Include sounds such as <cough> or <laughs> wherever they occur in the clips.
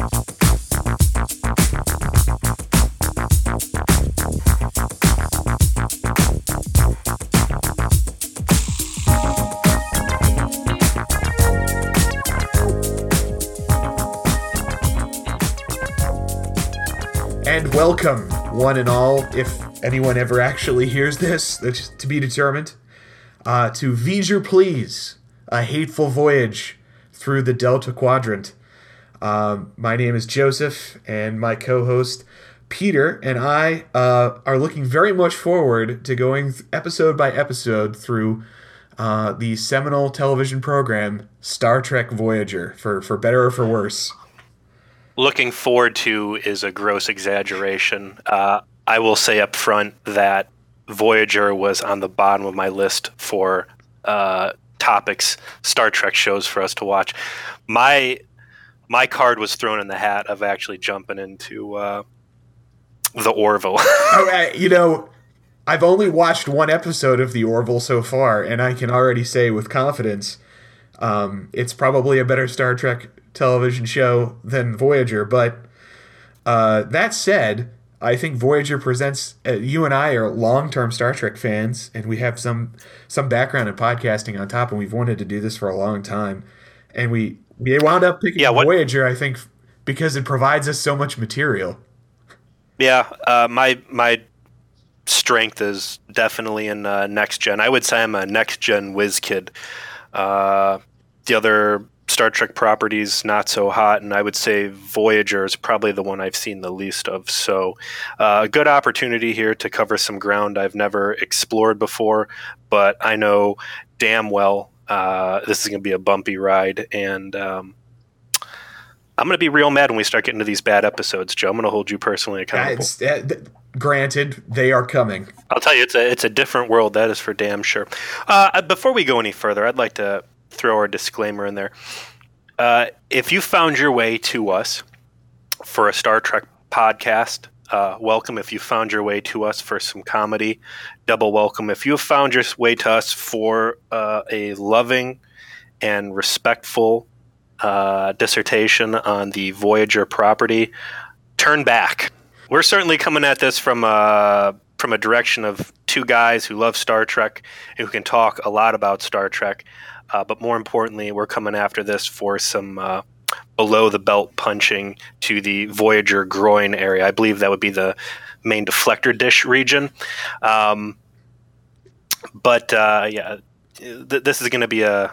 And welcome, one and all, if anyone ever actually hears this, that's to be determined, uh, to V'ger Please, a hateful voyage through the Delta Quadrant. Um, my name is Joseph, and my co host Peter and I uh, are looking very much forward to going th- episode by episode through uh, the seminal television program Star Trek Voyager, for, for better or for worse. looking forward to is a gross exaggeration. Uh, I will say up front that Voyager was on the bottom of my list for uh, topics, Star Trek shows for us to watch. My my card was thrown in the hat of actually jumping into uh, the Orville. <laughs> oh, you know, I've only watched one episode of the Orville so far, and I can already say with confidence, um, it's probably a better Star Trek television show than Voyager. But uh, that said, I think Voyager presents. Uh, you and I are long-term Star Trek fans, and we have some some background in podcasting on top, and we've wanted to do this for a long time, and we we wound up picking Yeah, what- Voyager. I think because it provides us so much material. yeah, uh, my my strength is definitely in uh, next gen. I would say I'm a next gen whiz kid. Uh, the other Star Trek properties not so hot, and I would say Voyager is probably the one I've seen the least of. So, uh, a good opportunity here to cover some ground I've never explored before, but I know damn well uh, this is going to be a bumpy ride, and um, I'm going to be real mad when we start getting to these bad episodes, Joe. I'm going to hold you personally Uh, accountable. it's- uh, th- granted, they are coming. I'll tell you, it's a it's a different world. That is for damn sure. Uh, before we go any further, I'd like to throw our disclaimer in there. Uh, if you found your way to us for a Star Trek podcast, uh, welcome. If you found your way to us for some comedy, double welcome. If you have found your way to us for uh, a loving and respectful uh, dissertation on the Voyager property, turn back. We're certainly coming at this from a from a direction of two guys who love Star Trek and who can talk a lot about Star Trek. Uh, but more importantly, we're coming after this for some uh, below the belt punching to the Voyager groin area. I believe that would be the main deflector dish region. Um, but uh, yeah, th- this is going to be a.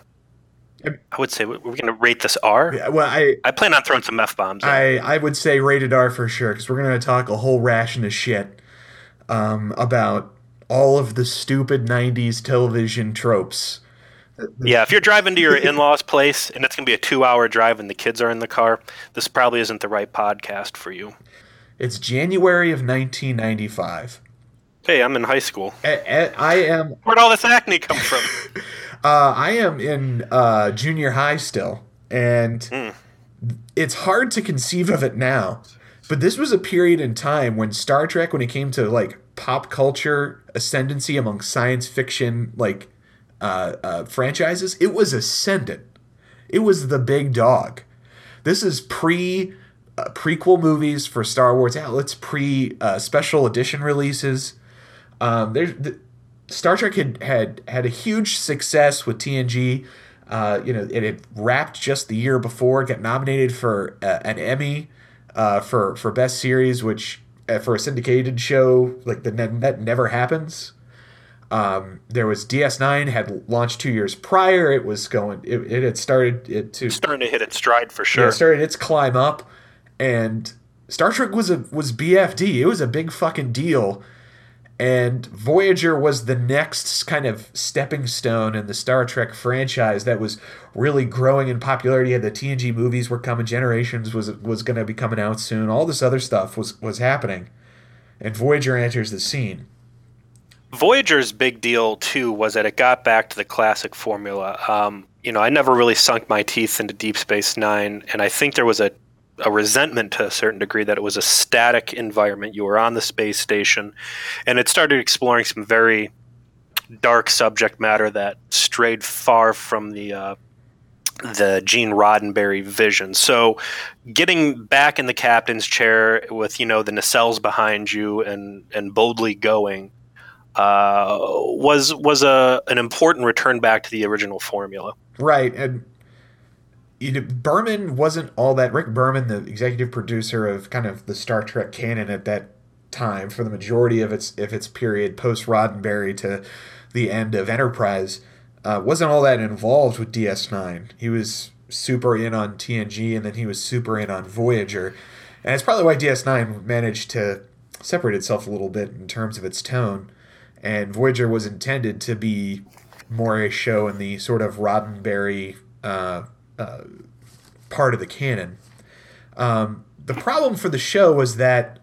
I would say we're going to rate this R. Yeah, well, I I plan on throwing some f bombs. I I would say rated R for sure because we're gonna talk a whole ration of shit um, about all of the stupid '90s television tropes. Yeah, if you're driving to your <laughs> in-laws' place and it's going to be a two-hour drive and the kids are in the car, this probably isn't the right podcast for you. It's January of 1995. Hey, I'm in high school. I am <laughs> Where'd all this acne come from? <laughs> uh, I am in uh, junior high still, and Hmm. it's hard to conceive of it now. But this was a period in time when Star Trek, when it came to like pop culture ascendancy among science fiction like uh, uh, franchises, it was ascendant. It was the big dog. This is pre uh, prequel movies for Star Wars outlets, pre uh, special edition releases. Um, there's the, Star Trek had, had had a huge success with TNG. Uh, you know, it had wrapped just the year before, got nominated for uh, an Emmy uh, for for best series, which uh, for a syndicated show like the that never happens. Um, there was DS9 had launched two years prior. It was going. It, it had started it to Starting to hit its stride for yeah, sure. it started its climb up, and Star Trek was a was BFD. It was a big fucking deal, and Voyager was the next kind of stepping stone in the Star Trek franchise that was really growing in popularity. And the TNG movies were coming. Generations was was going to be coming out soon. All this other stuff was was happening, and Voyager enters the scene. Voyager's big deal too was that it got back to the classic formula. Um, you know, I never really sunk my teeth into Deep Space Nine, and I think there was a a resentment to a certain degree that it was a static environment. You were on the space station, and it started exploring some very dark subject matter that strayed far from the uh, the Gene Roddenberry vision. So, getting back in the captain's chair with you know the nacelles behind you and and boldly going uh, was was a an important return back to the original formula. Right, and Berman wasn't all that. Rick Berman, the executive producer of kind of the Star Trek canon at that time, for the majority of its of its period post Roddenberry to the end of Enterprise, uh, wasn't all that involved with DS9. He was super in on TNG, and then he was super in on Voyager, and it's probably why DS9 managed to separate itself a little bit in terms of its tone. And Voyager was intended to be more a show in the sort of Roddenberry uh, uh, part of the canon. Um, the problem for the show was that,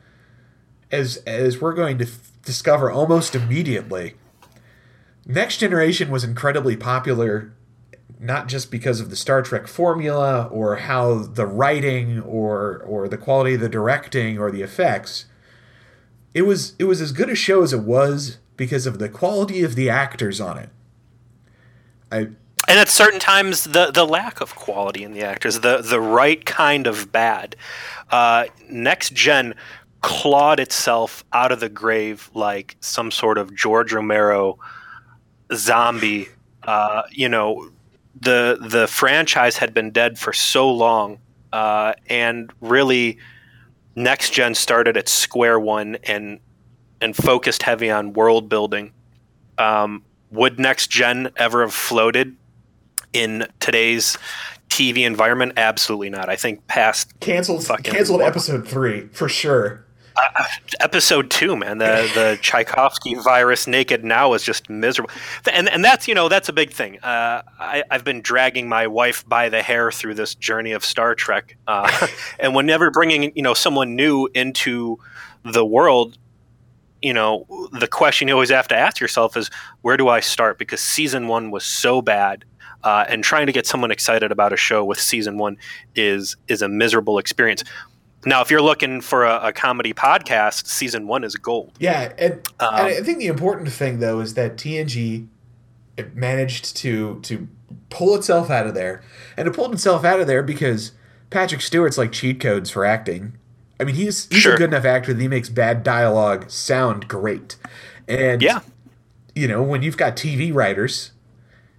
as as we're going to f- discover almost immediately, Next Generation was incredibly popular, not just because of the Star Trek formula or how the writing or or the quality of the directing or the effects. It was it was as good a show as it was because of the quality of the actors on it. I and at certain times the the lack of quality in the actors, the the right kind of bad. Uh, Next Gen clawed itself out of the grave like some sort of George Romero zombie. Uh, you know, the the franchise had been dead for so long, uh, and really, Next Gen started at square one and and focused heavy on world building. Um, would Next Gen ever have floated in today's TV environment? Absolutely not. I think past canceled canceled episode three for sure. Uh, episode two, man, the the <laughs> Tchaikovsky virus, naked now is just miserable, and and that's you know that's a big thing. Uh, I, I've been dragging my wife by the hair through this journey of Star Trek, uh, <laughs> and whenever bringing you know someone new into the world, you know the question you always have to ask yourself is where do I start? Because season one was so bad. Uh, and trying to get someone excited about a show with season one is is a miserable experience. Now, if you're looking for a, a comedy podcast, season one is gold. Yeah, and, um, and, I think the important thing though is that TNG managed to to pull itself out of there, and it pulled itself out of there because Patrick Stewart's like cheat codes for acting. I mean, he's he's sure. a good enough actor that he makes bad dialogue sound great, and yeah, you know when you've got TV writers,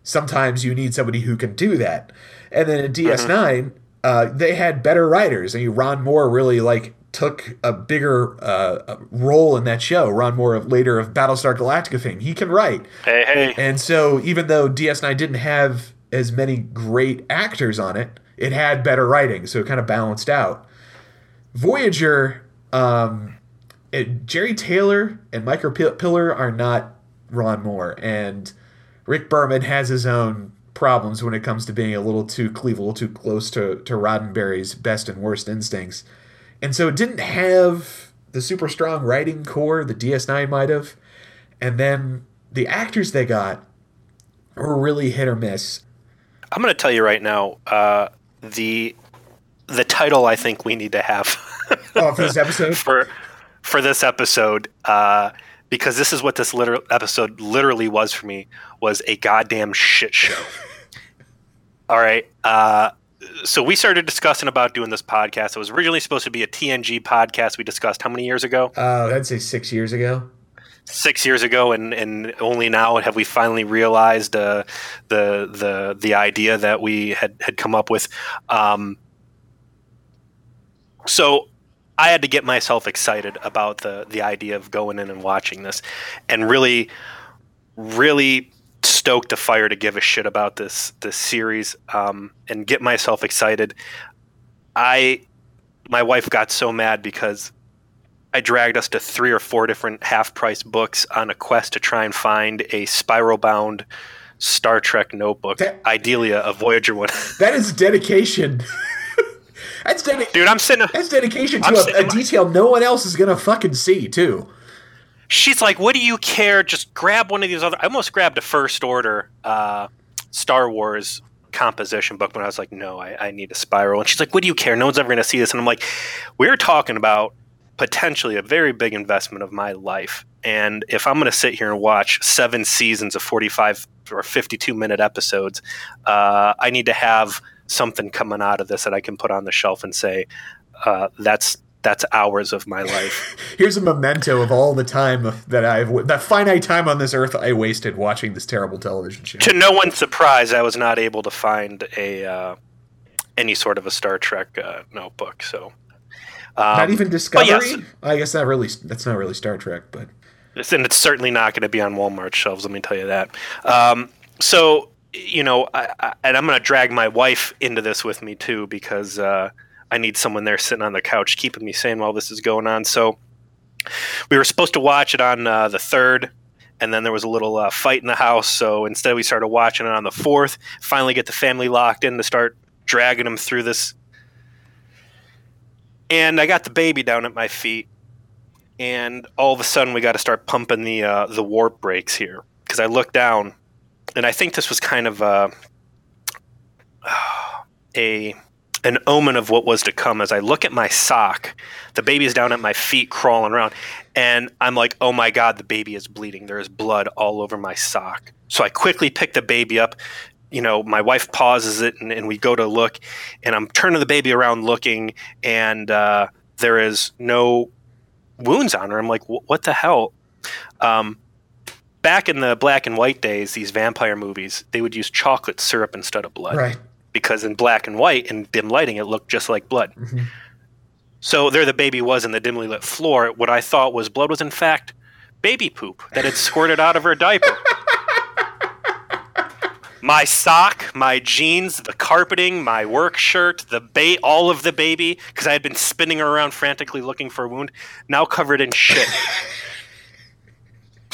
sometimes you need somebody who can do that. And then in DS9, mm-hmm uh, they had better writers. I mean, Ron Moore really like took a bigger uh, role in that show. Ron Moore, later of Battlestar Galactica fame, he can write. Hey, hey. And so, even though DS9 didn't have as many great actors on it, it had better writing, so it kind of balanced out. Voyager, um, Jeri Taylor and Michael Piller are not Ron Moore, and Rick Berman has his own problems when it comes to being a little too cleave, a little too close to, to Roddenberry's best and worst instincts. And so it didn't have the super strong writing core the DS9 might have. And then the actors they got were really hit or miss. I'm going to tell you right now, uh, the the title I think we need to have <laughs> <laughs> oh, for this episode for for this episode uh, because this is what this literal episode literally was for me was a goddamn shit show. <laughs> All right. Uh, so we started discussing about doing this podcast. It was originally supposed to be a TNG podcast. We discussed how many years ago? Uh, I'd say six years ago. Six years ago, and, and only now have we finally realized uh, the the the idea that we had had come up with. Um, so I had to get myself excited about the the idea of going in and watching this, and really, really stoked to fire to give a shit about this this series um, and get myself excited. I my wife got so mad because I dragged us to three or four different half price books on a quest to try and find a spiral bound Star Trek notebook, that, ideally a, Voyager one. <laughs> that is dedication. That's dedication, dude. I'm sitting. That's dedication to a, a detail no one else is gonna fucking see too she's like, "What do you care? Just grab one of these other." I almost grabbed a First Order uh, Star Wars composition book when I was like, "No, I, I need a spiral." And she's like, "What do you care? No one's ever going to see this." And I'm like, "We're talking about potentially a very big investment of my life, And if I'm going to sit here and watch seven seasons of 45 or 52 minute episodes, uh, I need to have something coming out of this that I can put on the shelf and say, uh, that's that's hours of my life. <laughs> Here's a memento of all the time that I've that finite time on this earth I wasted watching this terrible television show. To no one's surprise, I was not able to find a uh, any sort of a Star Trek uh, notebook. So um, not even Discovery. Yes, I guess that really that's not really Star Trek, but and it's certainly not going to be on Walmart shelves. Let me tell you that. Um, so you know, I, I, and I'm going to drag my wife into this with me too because uh, I need someone there sitting on the couch keeping me sane while this is going on. So we were supposed to watch it on uh, the third, and then there was a little uh, fight in the house. So instead, we started watching it on the fourth. Finally, get the family locked in to start dragging them through this. And I got the baby down at my feet, and all of a sudden, we got to start pumping the uh, the warp brakes here because I looked down, and I think this was kind of uh, a an omen of what was to come as I look at my sock. The baby is down at my feet crawling around. And I'm like, oh my God, the baby is bleeding. There is blood all over my sock. So I quickly pick the baby up. You know, my wife pauses it and, and we go to look. And I'm turning the baby around looking, and uh, there is no wounds on her. I'm like, what the hell? Um, back in the black and white days, these vampire movies, they would use chocolate syrup instead of blood. Right because in black and white and dim lighting, it looked just like blood. Mm-hmm. So there the baby was in the dimly lit floor. What I thought was blood was in fact baby poop that had squirted out of her diaper. <laughs> my sock, my jeans, the carpeting, my work shirt, the ba- all of the baby, because I had been spinning around frantically looking for a wound, now covered in shit. <laughs>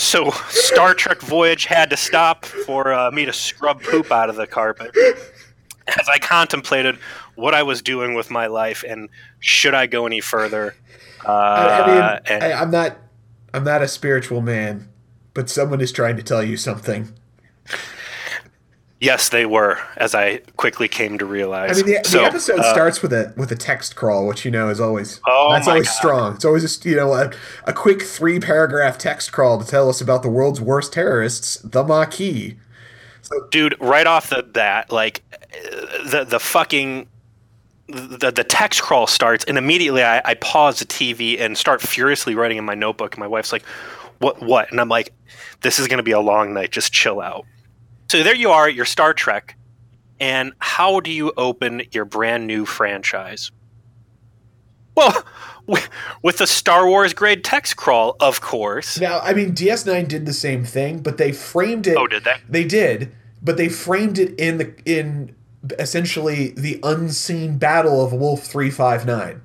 so Star Trek Voyage had to stop for uh, me to scrub poop out of the carpet as I contemplated what I was doing with my life and should I go any further. Uh, I mean, and, I, I'm not, I'm not a spiritual man, but someone is trying to tell you something. Yes, they were, as I quickly came to realize. I mean, the, so, the episode uh, starts with a with a text crawl, which you know is always oh that's always God. strong. It's always just you know a, a quick three paragraph text crawl to tell us about the world's worst terrorists, the Maquis. So, dude, right off the bat, like the the fucking the, the text crawl starts and immediately I, I pause the TV and start furiously writing in my notebook. And my wife's like, "What? What?" And I'm like, "This is going to be a long night. Just chill out." So there you are at your Star Trek, and how do you open your brand new franchise? Well, <laughs> with the Star Wars grade text crawl, of course. Now, I mean, DS9 did the same thing, but they framed it. Oh, did they? They did, but they framed it in the in essentially the unseen battle of Wolf 359.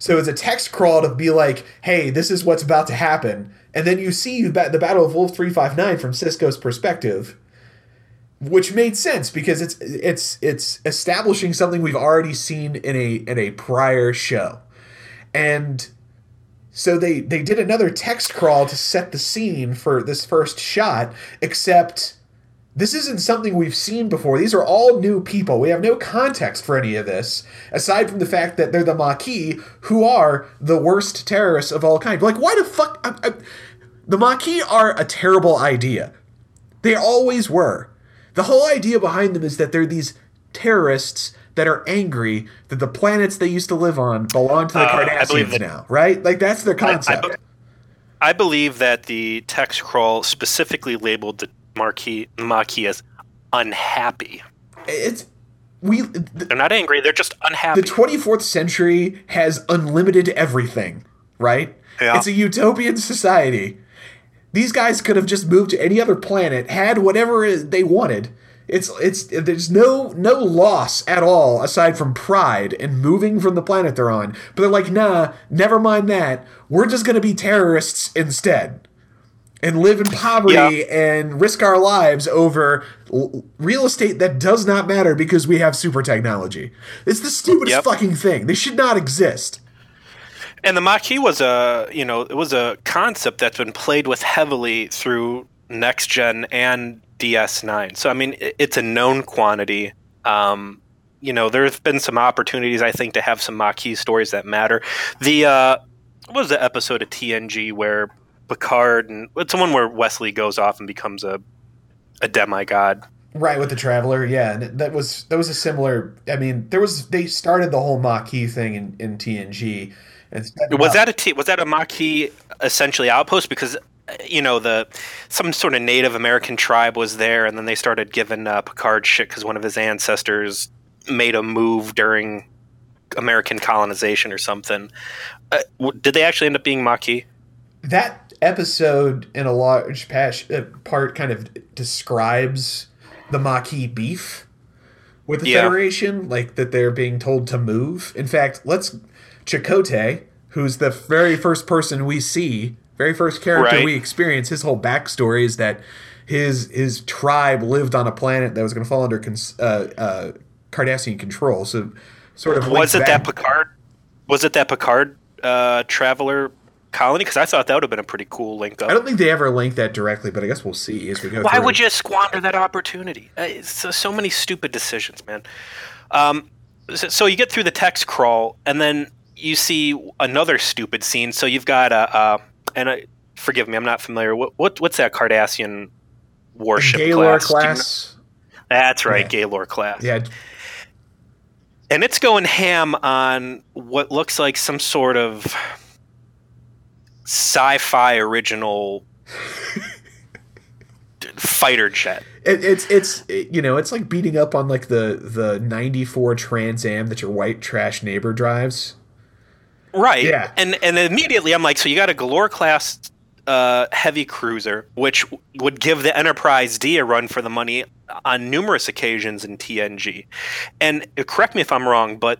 So it's a text crawl to be like, hey, this is what's about to happen. And then you see the Battle of Wolf 359 from Sisko's perspective, which made sense because it's it's it's establishing something we've already seen in a in a prior show. And so they they did another text crawl to set the scene for this first shot, except this isn't something we've seen before. These are all new people. We have no context for any of this, aside from the fact that they're the Maquis, who are the worst terrorists of all kind. Like, why the fuck? I, I, the Maquis are a terrible idea. They always were. The whole idea behind them is that they're these terrorists that are angry that the planets they used to live on belong to the uh, Cardassians that, now, right? Like, that's their concept. I, I believe that the text crawl specifically labeled the Marquis Maquis as unhappy. It's we. they're not angry. They're just unhappy. The 24th century has unlimited everything, right? Yeah. It's a utopian society. These guys could have just moved to any other planet, had whatever they wanted. It's it's there's no no loss at all aside from pride and moving from the planet they're on. But they're like, nah, never mind that. We're just gonna be terrorists instead and live in poverty yeah. and risk our lives over l- real estate that does not matter because we have super technology. It's the stupidest yep. fucking thing. They should not exist. And the Maquis was a, you know, it was a concept that's been played with heavily through next gen and DS9. So I mean, it's a known quantity. Um, you know, there have been some opportunities, I think, to have some Maquis stories that matter. The uh, what was the episode of TNG where Picard, and it's the one where Wesley goes off and becomes a a demigod. Right with the Traveler, yeah, that was that was a similar. I mean, there was they started the whole Maquis thing in, in TNG. Was that a T, was that a Maquis essentially outpost because you know the some sort of Native American tribe was there, and then they started giving uh, Picard shit because one of his ancestors made a move during American colonization or something. Uh, did they actually end up being Maquis? That episode, in a large uh, part, kind of describes the Maquis beef with the yeah. Federation, like that they're being told to move. In fact, let's Chakotay, who's the very first person we see, very first character right. we experience, his whole backstory is that his his tribe lived on a planet that was going to fall under uh, uh, Cardassian control. So, sort of was it back. that Picard? Was it that Picard uh, traveler colony? Because I thought that would have been a pretty cool link up. I don't think they ever linked that directly, but I guess we'll see as we go. Why through. would you squander that opportunity? Uh, so, so, many stupid decisions, man. Um, so, so, you get through the text crawl, and then you see another stupid scene. So you've got a, uh, and a, forgive me, I'm not familiar. What, what what's that Cardassian warship Galor class? class. You know? That's right, yeah. Galor class. Yeah. And it's going ham on what looks like some sort of sci-fi original <laughs> fighter jet. It, it's it's you know it's like beating up on like the the '94 Trans Am that your white trash neighbor drives. Right. Yeah. And and immediately I'm like, so you got a Galor class uh, heavy cruiser, which would give the Enterprise D a run for the money on numerous occasions in TNG. And correct me if I'm wrong, but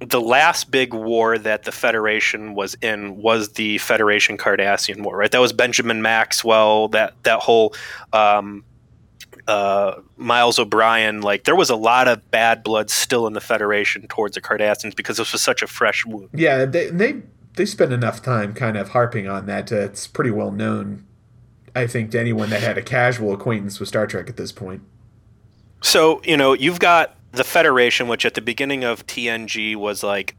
the last big war that the Federation was in was the Federation Cardassian War, right? That was Benjamin Maxwell, that that whole um, uh, Miles O'Brien. Like there was a lot of bad blood still in the Federation towards the Cardassians because this was such a fresh wound. Yeah, they they they spend enough time kind of harping on that. Uh, it's pretty well known, I think, to anyone that had a casual acquaintance with Star Trek at this point. So you know you've got the Federation, which at the beginning of TNG was like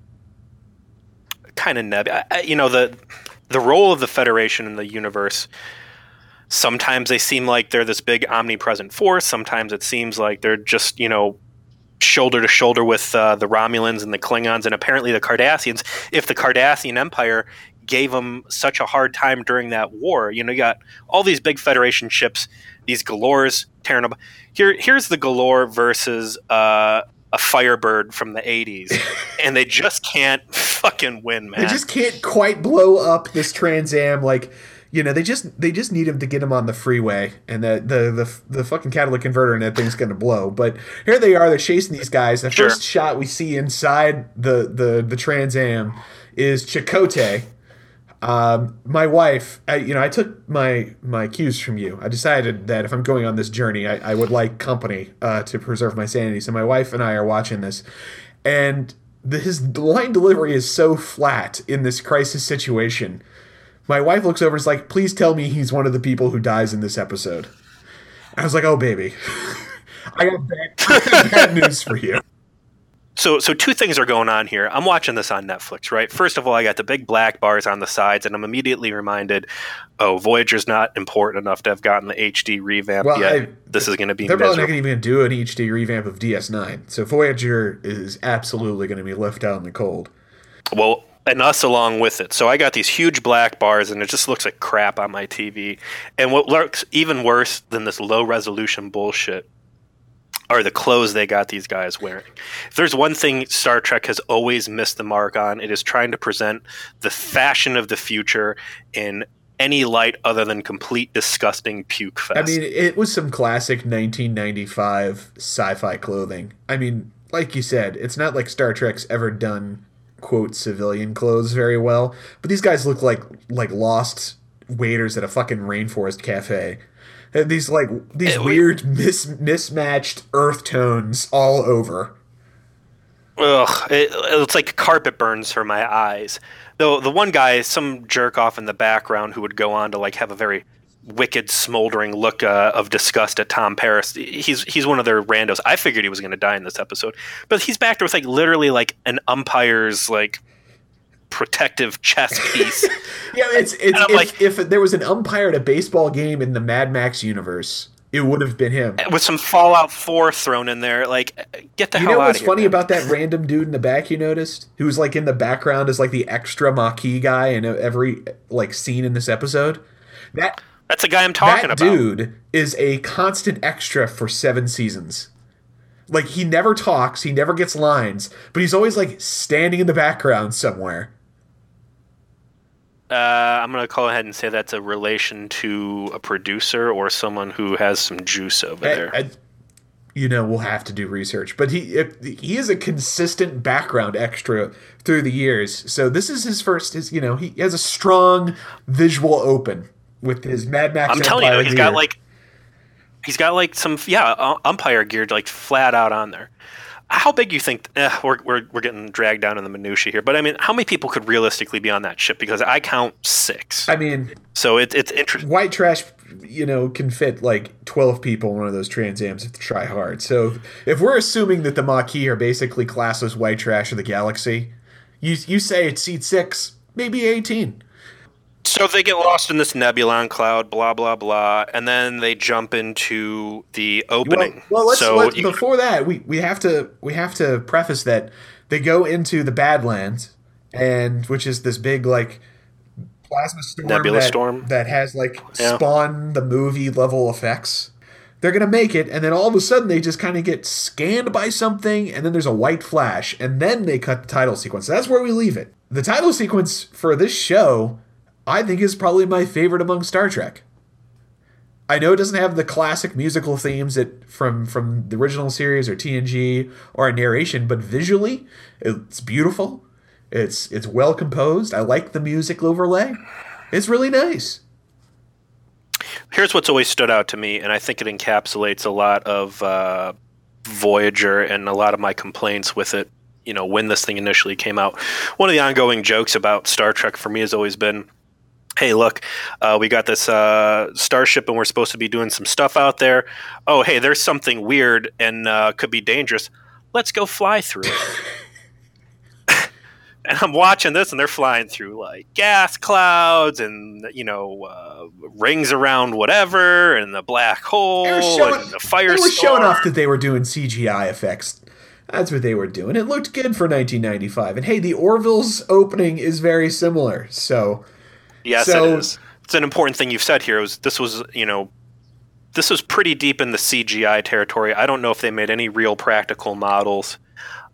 kind of nebulous. You know the the role of the Federation in the universe. Sometimes they seem like they're this big omnipresent force. Sometimes it seems like they're just you know shoulder to shoulder with uh, the Romulans and the Klingons, and apparently the Cardassians. If the Cardassian Empire gave them such a hard time during that war, you know, you got all these big Federation ships, these Galors tearing up here here's the Galor versus uh, a Firebird from the 80s, <laughs> and they just can't fucking win, man. They just can't quite blow up this Trans Am like you know they just they just need him to get him on the freeway and the the the, the fucking catalytic converter and that thing's gonna blow but here they are they're chasing these guys the sure. first shot we see inside the the the trans am is Chakotay um, my wife, I, you know, I took my my cues from you. I decided that if I'm going on this journey, I, I would like company uh, to preserve my sanity. So my wife and I are watching this, and the, his line delivery is so flat in this crisis situation. My wife looks over and is like, "Please tell me he's one of the people who dies in this episode." I was like, "Oh baby, <laughs> I got bad, <laughs> bad news for you." so so two things are going on here. I'm watching this on Netflix, right? First of all, I got the big black bars on the sides, and I'm immediately reminded, oh, Voyager's not important enough to have gotten the HD revamp well, yet. I, this is going to be. They're miserable. probably not going to even do an HD revamp of DS9, so Voyager is absolutely going to be left out in the cold. Well, and us along with it. So I got these huge black bars, and it just looks like crap on my TV. And what looks even worse than this low resolution bullshit are the clothes they got these guys wearing. If there's one thing Star Trek has always missed the mark on, it is trying to present the fashion of the future in any light other than complete disgusting puke fest. I mean, it was some classic 1995 sci-fi clothing. I mean, like you said, it's not like Star Trek's ever done quote civilian clothes very well, but these guys look like like lost waiters at a fucking rainforest cafe and these like these it, weird mis- mismatched earth tones all over. Ugh, it, it's like carpet burns for my eyes. Though the one guy, some jerk off in the background, who would go on to like have a very wicked, smoldering look uh, of disgust at Tom Paris. He's he's one of their randos. I figured he was going to die in this episode, but he's back there with like literally like an umpire's like protective chess piece. <laughs> Yeah, it's it's if, like- if there was an umpire at a baseball game in the Mad Max universe, it would have been him. with some Fallout 4 thrown in there. Like, get the You hell know out what's of here. funny man. about that random dude in the back you noticed? Who's like in the background as like the extra Maquis guy in every like scene in this episode? That That's the guy I'm talking that about. dude is a constant extra for seven seasons. Like he never talks, he never gets lines, but he's always like standing in the background somewhere. Uh, I'm going to call ahead and say that's a relation to a producer or someone who has some juice over I- there. I- you know, we'll have to do research, but he if, he is a consistent background extra through the years. So this is his first. His you know he has a strong visual open with his Mad Max. I'm telling you, Empire he's gear. got like he's got like some yeah uh, umpire gear like flat out on there. How big you think? Eh, we're, we're we're getting dragged down in the minutia here, but I mean, how many people could realistically be on that ship? Because I count six, I mean, so it's it's interesting. white trash, you know, can fit like twelve people in one of those Transams if they try hard. So if we're assuming that the Maquis are basically classless white trash of the galaxy, you you say it's seat six, maybe eighteen. So they get lost in this nebulon cloud, blah blah blah, and then they jump into the opening. Well, well let's, so let- you- before that, we, we have to we have to preface that they go into the Badlands, and which is this big like plasma storm Nebula that, storm? that has like Yeah. spawn the movie level effects. They're gonna make it, and then all of a sudden they just kind of get scanned by something, and then there's a white flash, and then they cut the title sequence. That's where we leave it. The title sequence for this show, I think, is probably my favorite among Star Trek. I know it doesn't have the classic musical themes that from from the original series or TNG or a narration, but visually, it's beautiful. It's it's well composed. I like the music overlay. It's really nice. here's what's always stood out to me, and I think it encapsulates a lot of uh, Voyager and a lot of my complaints with it. You know, when this thing initially came out, one of the ongoing jokes about Star Trek for me has always been, "Hey, look, uh, we got this uh, starship, and we're supposed to be doing some stuff out there. Oh, hey, there's something weird and uh, could be dangerous. Let's go fly through it." <laughs> and I'm watching this, and they're flying through like gas clouds and you know uh, rings around whatever, and the black hole showing, and the fire. they were showing off that they were doing CGI effects. That's what they were doing. It looked good for 1995. And hey, the Orville's opening is very similar. So Yes, So- it is. It's an important thing you've said here. It was this was you know. This was pretty deep in the CGI territory. I don't know if they made any real practical models.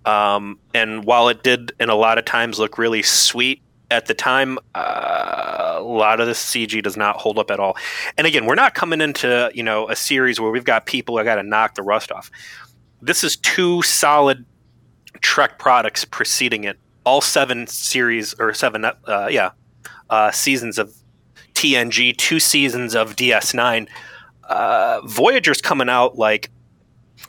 Um, and while it did, in a lot of times, look really sweet at the time, uh, a lot of the CG does not hold up at all. And again, we're not coming into you know a series where we've got people I got to knock the rust off. This is two solid Trek products preceding it. All seven series or seven, uh, yeah, uh, seasons of TNG, two seasons of DS9. Uh, Voyager's coming out like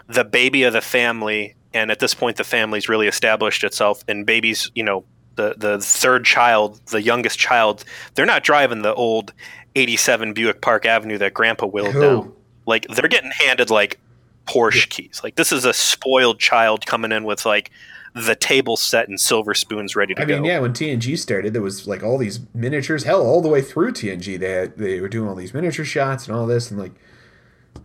the baby of the family, and at this point, the family's really established itself. And babies, you know, the the third child, the youngest child, they're not driving the old '87 Buick Park Avenue that Grandpa Who? down. Like they're getting handed like Porsche keys. Like this is a spoiled child coming in with like the table set and silver spoons ready to I mean, go. yeah, when TNG started, there was like all these miniatures. Hell, all the way through TNG, they had, they were doing all these miniature shots and all this, and like,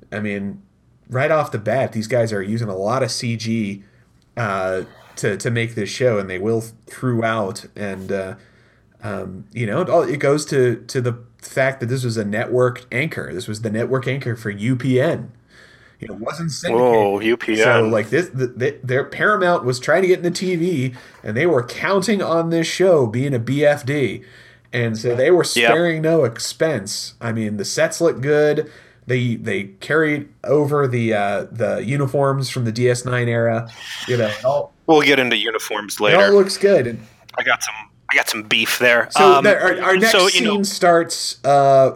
I mean, right off the bat, these guys are using a lot of CG uh, to to make this show, and they will throughout. And uh, um, you know, it, all, it goes to to the fact that this was a network anchor. This was the network anchor for UPN. It wasn't syndicated. Whoa, UPN. So like this, the, the, their Paramount was trying to get into TV, and they were counting on this show being a BFD, and so they were Yep. sparing no expense. I mean, the sets look good. They they carried over the uh, the uniforms from the DS9 era. You know, all, We'll get into uniforms later. it all looks good. And I got some. I got some beef there. so Um, the- our, our next so, scene know- starts. Uh,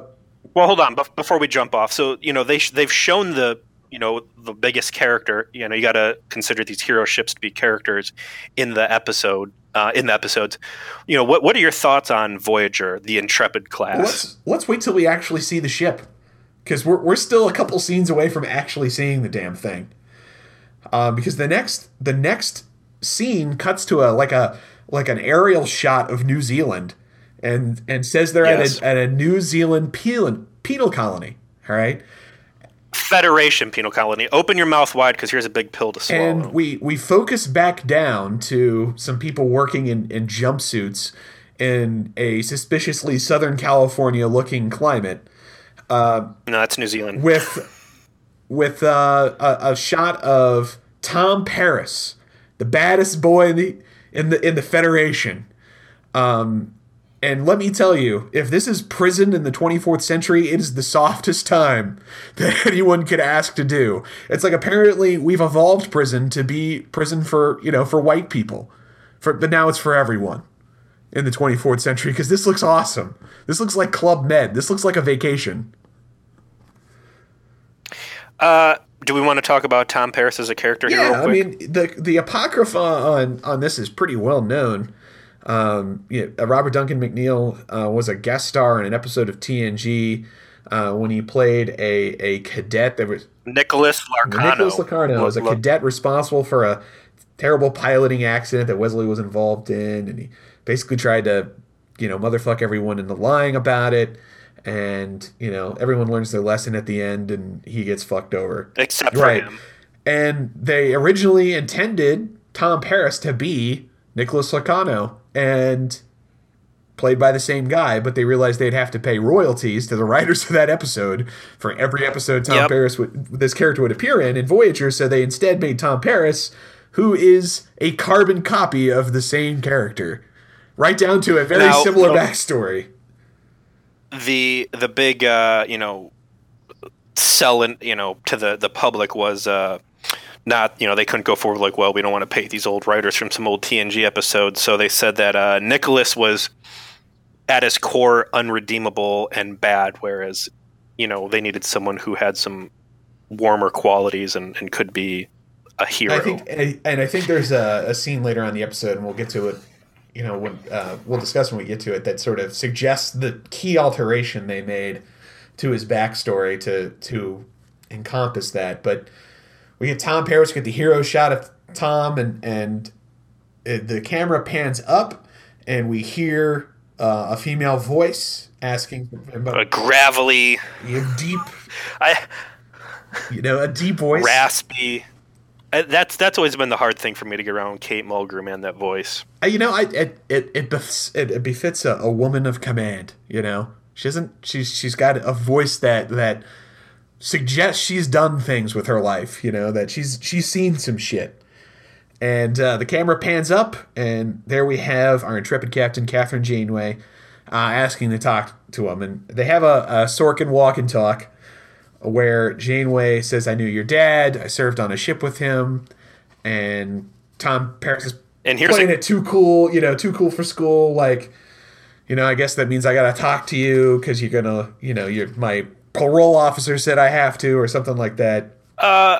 Well, hold on. Bef- before we jump off, so you know they sh- they've shown the you know the biggest character. You know you got to consider these hero ships to be characters in the episode. Uh, in the episodes, you know what what are your thoughts on Voyager, the Intrepid class? let's let's wait till we actually see the ship, because we're we're still a couple scenes away from actually seeing the damn thing. Uh, because the next the next scene cuts to a like a like an aerial shot of New Zealand, and and says they're Yes. at a, at a New Zealand penal penal colony. All right, Federation penal colony. Open your mouth wide because here's a big pill to swallow. and we we focus back down to some people working in in jumpsuits in a suspiciously Southern California looking climate. no, that's New Zealand. with with uh, a, a shot of Tom Paris, the baddest boy in the in the in the Federation. Um, and let me tell you, if this is prison in the 24th century, it is the softest time <laughs> that anyone could ask to do. It's like apparently we've evolved prison to be prison for you know for white people, for but now it's for everyone in the 24th century because this looks awesome. This looks like Club Med. This looks like a vacation. Uh, do we want to talk about Tom Paris as a character here? Yeah, I mean the the apocrypha on on this is pretty well known. Um, you know, Robert Duncan McNeill uh, was a guest star in an episode of TNG uh, when he played a a cadet that was Nicholas Locarno. Nicholas Locarno was a cadet responsible for a terrible piloting accident that Wesley was involved in, and he basically tried to, you know, motherfuck everyone into lying about it. And you know, everyone learns their lesson at the end, and he gets fucked over. Except for Right. him. And they originally intended Tom Paris to be Nicholas Locarno and played by the same guy, but they realized they'd have to pay royalties to the <laughs> writers of that episode for every episode Tom Yep. Paris would this character would appear in in Voyager, so they instead made Tom Paris, who is a carbon copy of the same character. Right down to a very Now- similar now- backstory. the the big uh, you know selling you know to the the public was uh not you know they couldn't go forward like well we don't want to pay these old writers from some old TNG episodes so they said that uh, Nicholas was at his core unredeemable and bad whereas you know they needed someone who had some warmer qualities and, and could be a hero I think, and and I think there's a, a scene later on in the episode, and we'll get to it. You know, when uh, we'll discuss when we get to it, that sort of suggests the key alteration they made to his backstory to to encompass that. But we get Tom Paris get the hero shot of Tom, and and it, the camera pans up, and we hear uh, a female voice asking a about gravelly a deep, I you know, a deep voice. raspy uh, that's that's always been the hard thing for me to get around Kate Mulgrew man that voice Uh, You know, I it it it, befs, it, it befits a, a woman of command. You know, she doesn't. She's she's got a voice that that suggests she's done things with her life. You know that she's she's seen some shit. And uh, the camera pans up, and there we have our intrepid captain, Kathryn Janeway, uh, asking to talk to him. And they have a, a Sorkin walk and talk where Janeway says, I knew your dad. I served on a ship with him. And Tom Paris is And here's playing a- it too cool, you know, too cool for school. Like, you know, I guess that means I got to talk to you because you're going to, you know, you're, my parole officer said I have to or something like that. Uh,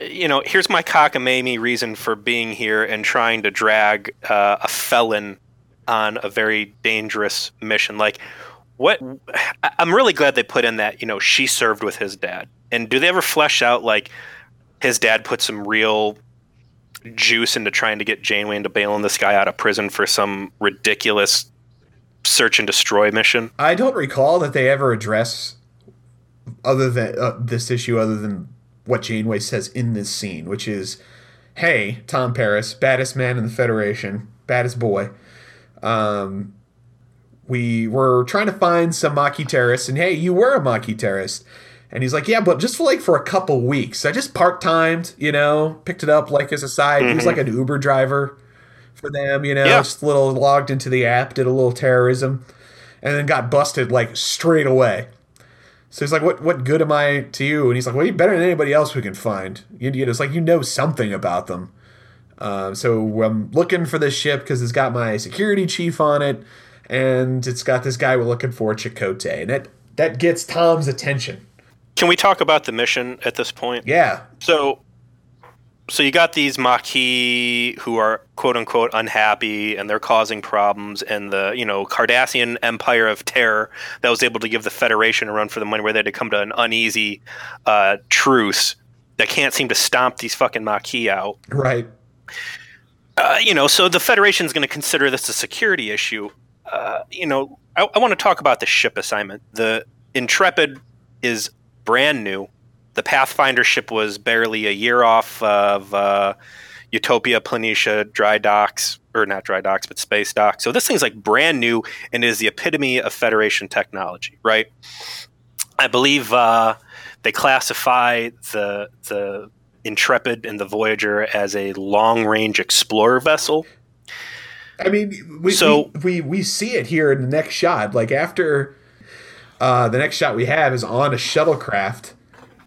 you know, here's my cockamamie reason for being here and trying to drag uh, a felon on a very dangerous mission. Like, what? I'm really glad they put in that. You know, she served with his dad. And do they ever flesh out like his dad put some real juice into trying to get Janeway into bailing this guy out of prison for some ridiculous search and destroy mission? I don't recall that they ever address other than uh, this issue other than what Janeway says in this scene, which is, "Hey, Tom Paris, baddest man in the Federation, baddest boy. Um, we were trying to find some Maquis terrorists, and hey, you were a Maquis terrorist." And he's like, "Yeah, but just for like for a couple weeks. I just part timed, you know, picked it up like as a side. He was like an Uber driver for them, you know, Yeah. just a little logged into the app, did a little terrorism, and then got busted like straight away." So he's like, "What what good am I to you?" And he's like, "Well, you're better than anybody else we can find." You, you know, it's like you know something about them. Um, so I'm looking for this ship because it's got my security chief on it, and it's got this guy we're looking for, Chakotay, and that that gets Tom's attention. Can we talk about the mission at this point? Yeah, So, so you got these Maquis who are quote unquote unhappy and they're causing problems, and the you know Cardassian Empire of Terror that was able to give the Federation a run for the money, where they had to come to an uneasy uh, truce that can't seem to stomp these fucking Maquis out. right. uh, you know, so the Federation's going to consider this a security issue. Uh, you know, I, I want to talk about the ship assignment. The Intrepid is brand new. The Pathfinder ship was barely a year off of uh, Utopia Planitia dry docks, or not dry docks, but space docks. So this thing's like brand new and is the epitome of Federation technology, right? I believe uh, they classify the the Intrepid and the Voyager as a long range explorer vessel. I mean, we, So- we, we we see it here in the next shot. Like after uh, the next shot we have is on a shuttlecraft.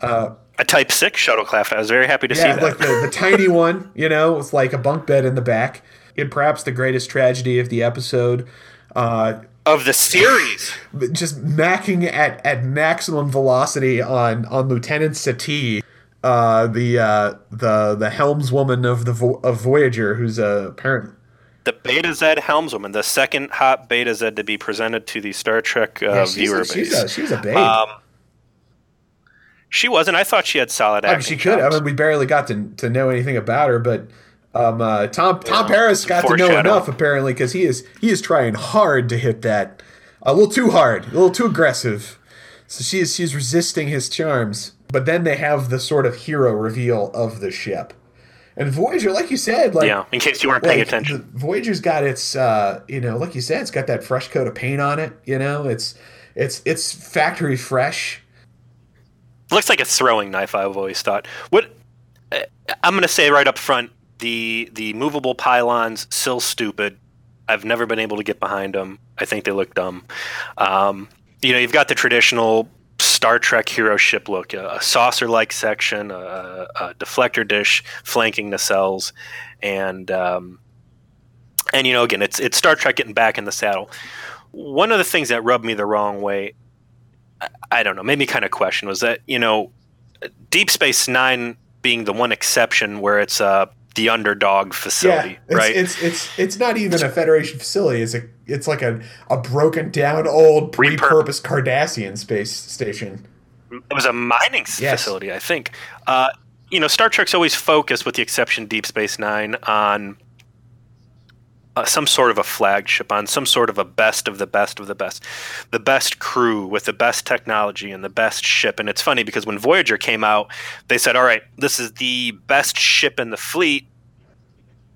A Type Six shuttlecraft. I was very happy to see Yeah, that. like the, the tiny <laughs> one, you know, with like a bunk bed in the back. And perhaps the greatest tragedy of the episode. Uh, of the series. <laughs> just macking at, at maximum velocity on on Lieutenant Stadi, uh, the uh, the the helmswoman of the Vo- of Voyager, who's a apparent. the Betazed helmswoman, the second hot Betazed to be presented to the Star Trek uh, Yeah, she's, viewer a, she's base. a she's a babe. Um, she wasn't. I thought she had solid I mean, acting. she could. I mean, we barely got to, to know anything about her, but um, uh, Tom Tom Yeah, Paris got to know enough apparently because he is he is trying hard to hit that a little too hard, a little too aggressive. So she is she's resisting his charms. But then they have the sort of hero reveal of the ship, and Voyager, like you said, like yeah, in case you weren't paying like, attention. Voyager's got its, uh, you know, like you said, it's got that fresh coat of paint on it. You know, it's it's it's factory fresh. Looks like a throwing knife. I've always thought. What uh, I'm going to say right up front: the the movable pylons still stupid. I've never been able to get behind them. I think they look dumb. Um, you know, you've got the traditional Star Trek hero ship look: a, a saucer-like section, a, a deflector dish flanking nacelles, and um, and you know, again, it's it's Star Trek getting back in the saddle. One of the things that rubbed me the wrong way I don't know, made me kind of question was that, you know, Deep Space Nine being the one exception where it's uh, the underdog facility, yeah, it's, right? It's it's it's not even a Federation facility. It's a it's like a, a broken down old repurposed Cardassian space station. it was a mining Yes. facility, I think. Uh, you know, Star Trek's always focused, with the exception Deep Space Nine, on uh, some sort of a flagship, on some sort of a best of the best of the best, the best crew with the best technology and the best ship. And it's funny because when Voyager came out, they said, "All right, this is the best ship in the fleet."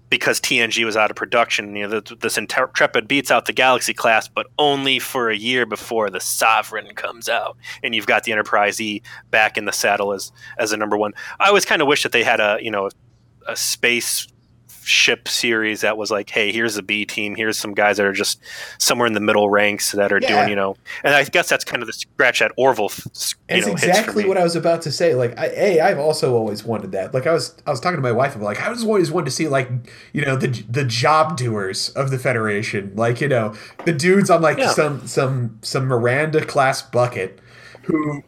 Because TNG was out of production, you know, th- this Intrepid beats out the Galaxy class, but only for a year before the Sovereign comes out, and you've got the Enterprise E back in the saddle as as a number one. I always kind of wish that they had a you know a space ship series that was like, hey, here's the B team, here's some guys that are just somewhere in the middle ranks that are Yeah. doing you know, and I guess that's kind of the scratch that Orville know exactly what I was about to say. Like, I, a, I've also always wanted that. Like, I was, I was talking to my wife about like, I just always wanted to see like, you know, the the job doers of the Federation. Like, you know, the dudes on like Yeah. some some some Miranda class bucket who.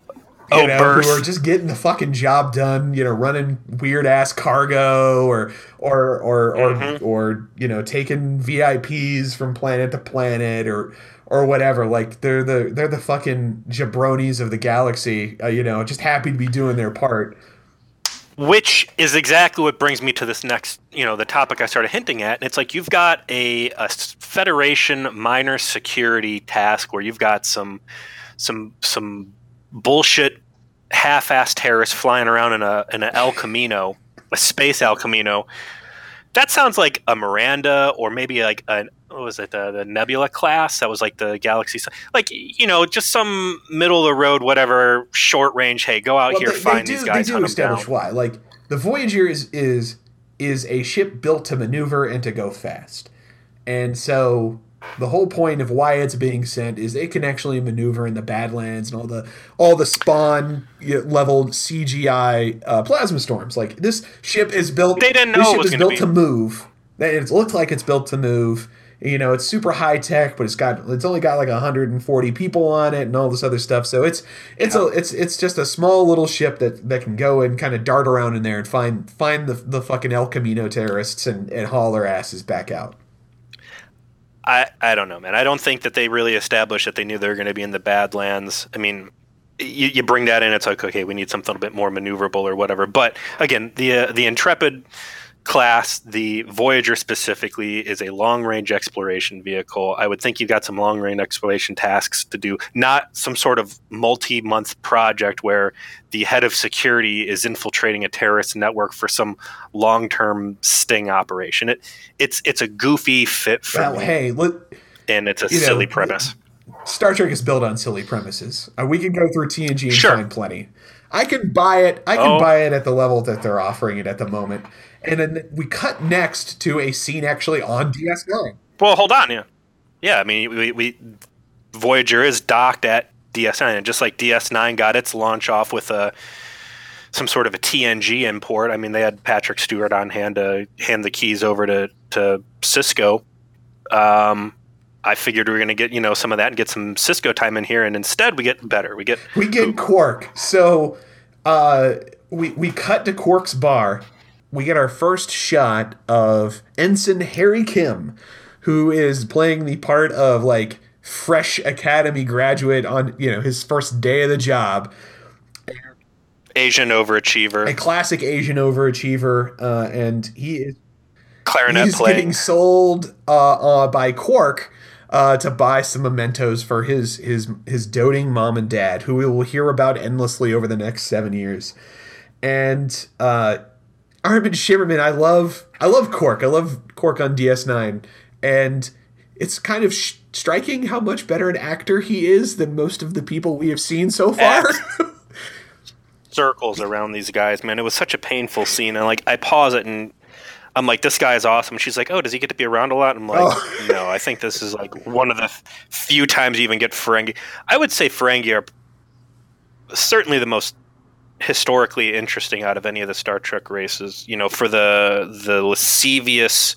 You Oh, know, Birth. who are just getting the fucking job done, you know, running weird ass cargo or or or or, Mhm. or you know, taking VIPs from planet to planet or or whatever. Like they're the they're the fucking jabronis of the galaxy. Uh, you know, just happy to be doing their part. which is exactly what brings me to this next you know the topic i started hinting at and it's like you've got a, a federation minor security task where you've got some some some bullshit half-assed terrorists flying around in a in an el camino a space el camino. That sounds like a miranda or maybe like a what was it the, the nebula class? That was like the galaxy like you know just some middle of the road whatever short range hey go out Well, here they, find they do, these guys they do establish why. Like the Voyager is is is a ship built to maneuver and to go fast, and so the whole point of why it's being sent is it can actually maneuver in the Badlands and all the all the spawn level CGI uh, plasma storms. Like this ship is built. They didn't this know it ship was is built be. to move. It looks like it's built to move. You know, it's super high tech, but it's got it's only got like 140 people on it and all this other stuff. So it's it's a it's it's just a small little ship that that can go and kind of dart around in there and find find the the fucking El Camino terrorists and and haul their asses back out. I, I don't know, man. I don't think that they really established that they knew they were going to be in the Badlands. I mean, you, you bring that in, it's like okay, we need something a bit more maneuverable or whatever. But again, the uh, the Intrepid class, the Voyager specifically, is a long range exploration vehicle. I would think you've got some long range exploration tasks to do, not some sort of multi month project where the head of security is infiltrating a terrorist network for some long term sting operation. It it's it's a goofy fit for Well, me, hey, look, and it's a you know, silly premise. Star Trek is built on silly premises. Uh, we can go through TNG and Sure. find plenty. I can buy it. I can Oh. buy it at the level that they're offering it at the moment. And then we cut next to a scene actually on DS9. Well, hold on, yeah, yeah. I mean, we, we Voyager is docked at DS9, and just like DS9 got its launch off with a some sort of a TNG import. I mean, they had Patrick Stewart on hand to hand the keys over to to Sisko. Um, I figured we were going to get you know some of that and get some Sisko time in here, and instead we get better. We get We get Quark. So uh, we we cut to Quark's bar. We get our first shot of Ensign Harry Kim, who is playing the part of like fresh academy graduate on you know his first day of the job. Asian overachiever, a classic Asian overachiever, uh, and he is clarinet he's playing. getting sold uh, uh, by Quark uh, to buy some mementos for his his his doting mom and dad, who we will hear about endlessly over the next seven years. And uh, Armin Shimerman, I love I love Quark. I love Quark on DS9, and it's kind of sh- striking how much better an actor he is than most of the people we have seen so far. <laughs> circles around these guys, man. It was such a painful scene. And like, I pause it and I'm like, this guy is awesome. She's like, oh, does he get to be around a lot? I'm like, Oh. <laughs> no, I think this is like one of the few times you even get Ferengi. I would say Ferengi are certainly the most historically interesting out of any of the Star Trek races. You know, for the the lascivious,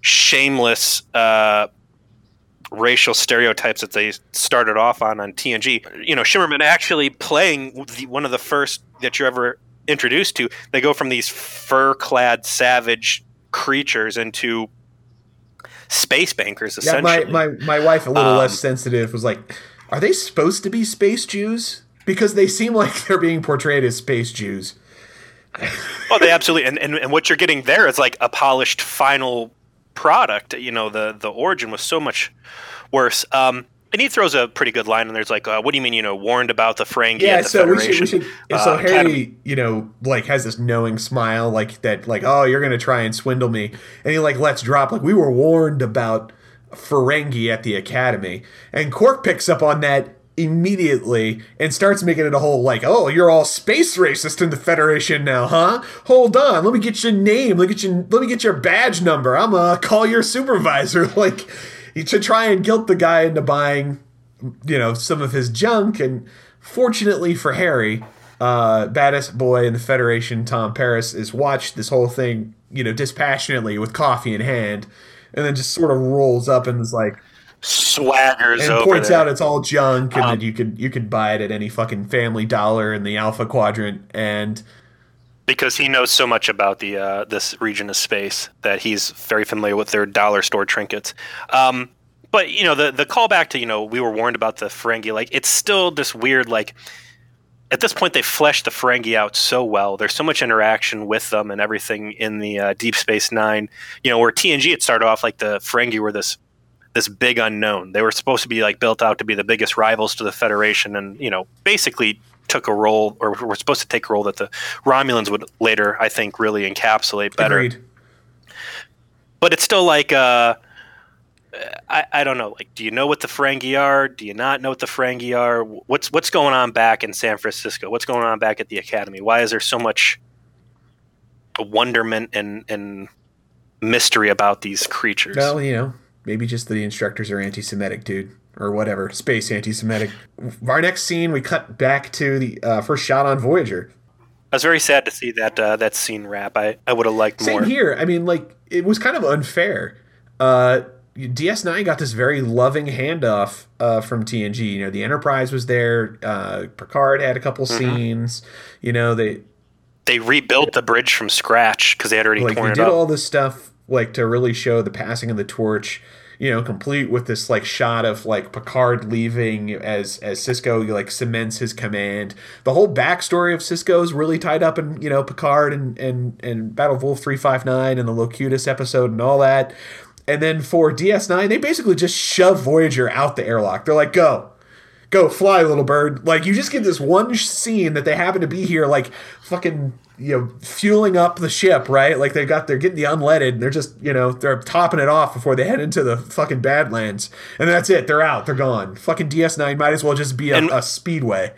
shameless. Uh, racial stereotypes that they started off on on TNG. You know, Shimerman actually playing the, one of the first that you're ever introduced to. They go from these fur-clad savage creatures into space bankers. Yeah, Essentially, my, my, my wife, a little Um, less sensitive, was like, Are they supposed to be space Jews? Because they seem like they're being portrayed as space Jews. oh, they absolutely. And, and and what you're getting there is like a polished final product. You know, the the origin was so much worse. Um, and he throws a pretty good line in there's like, uh, what do you mean? You know, warned about the Ferengi Yeah, at the so we Federation? should, we should so uh, Harry, Academy. you know, like has this knowing smile, like that, like, oh, you're gonna try and swindle me, and he like lets drop, like, we were warned about Ferengi at the Academy, and Quark picks up on that immediately and starts making it a whole like, oh, you're all space racist in the Federation now, huh? Hold on, let me get your name, let me get your, let me get your badge number. I'm gonna call your supervisor, <laughs> like, to try and guilt the guy into buying you know some of his junk and fortunately for harry uh baddest boy in the federation tom paris is watched this whole thing you know dispassionately with coffee in hand and then just sort of rolls up and is like swaggers and points there. out it's all junk and Um, that you could you could buy it at any fucking family dollar in the alpha quadrant and because he knows so much about the uh, this region of space that he's very familiar with their dollar store trinkets. Um, but you know the the callback to you know we were warned about the Ferengi like it's still this weird like at this point they fleshed the Ferengi out so well. There's so much interaction with them and everything in the uh, Deep Space Nine. You know where TNG it started off like the Ferengi were this this big unknown. They were supposed to be like built out to be the biggest rivals to the Federation, and you know basically took a role or were supposed to take a role that the Romulans would later, I think, really encapsulate better. agreed But it's still like uh, I, I don't know. Like, do you know what the Ferengi are? Do you not know what the Ferengi are? What's what's going on back in San Francisco? What's going on back at the Academy? Why is there so much wonderment and and mystery about these creatures? well you know maybe just the instructors are anti-semitic dude or whatever space anti-semitic our next scene we cut back to the uh, first shot on voyager I was very sad to see that uh, that scene wrap. I, I would have liked Same more. here. I mean, like it was kind of unfair. Uh, DS9 got this very loving handoff uh, from TNG. You know, the Enterprise was there. Uh, Picard had a couple Mm-hmm. scenes. You know, they They rebuilt the bridge from scratch because they had already like torn they did up. all this stuff like to really show the passing of the torch. You know, complete with this like shot of like Picard leaving as as Sisko like cements his command. The whole backstory of Sisko is really tied up in you know Picard and and and Battle of Wolf three five nine and the Locutus episode and all that. And then for DS9, they basically just shove Voyager out the airlock. They're like, go, go fly, little bird. Like you just get this one scene that they happen to be here, like fucking you know fueling up the ship, right? Like they got they're getting the unleaded. And they're just you know they're topping it off before they head into the fucking Badlands, and that's it. They're out. They're gone. Fucking DS9 might as well just be a, And- a speedway.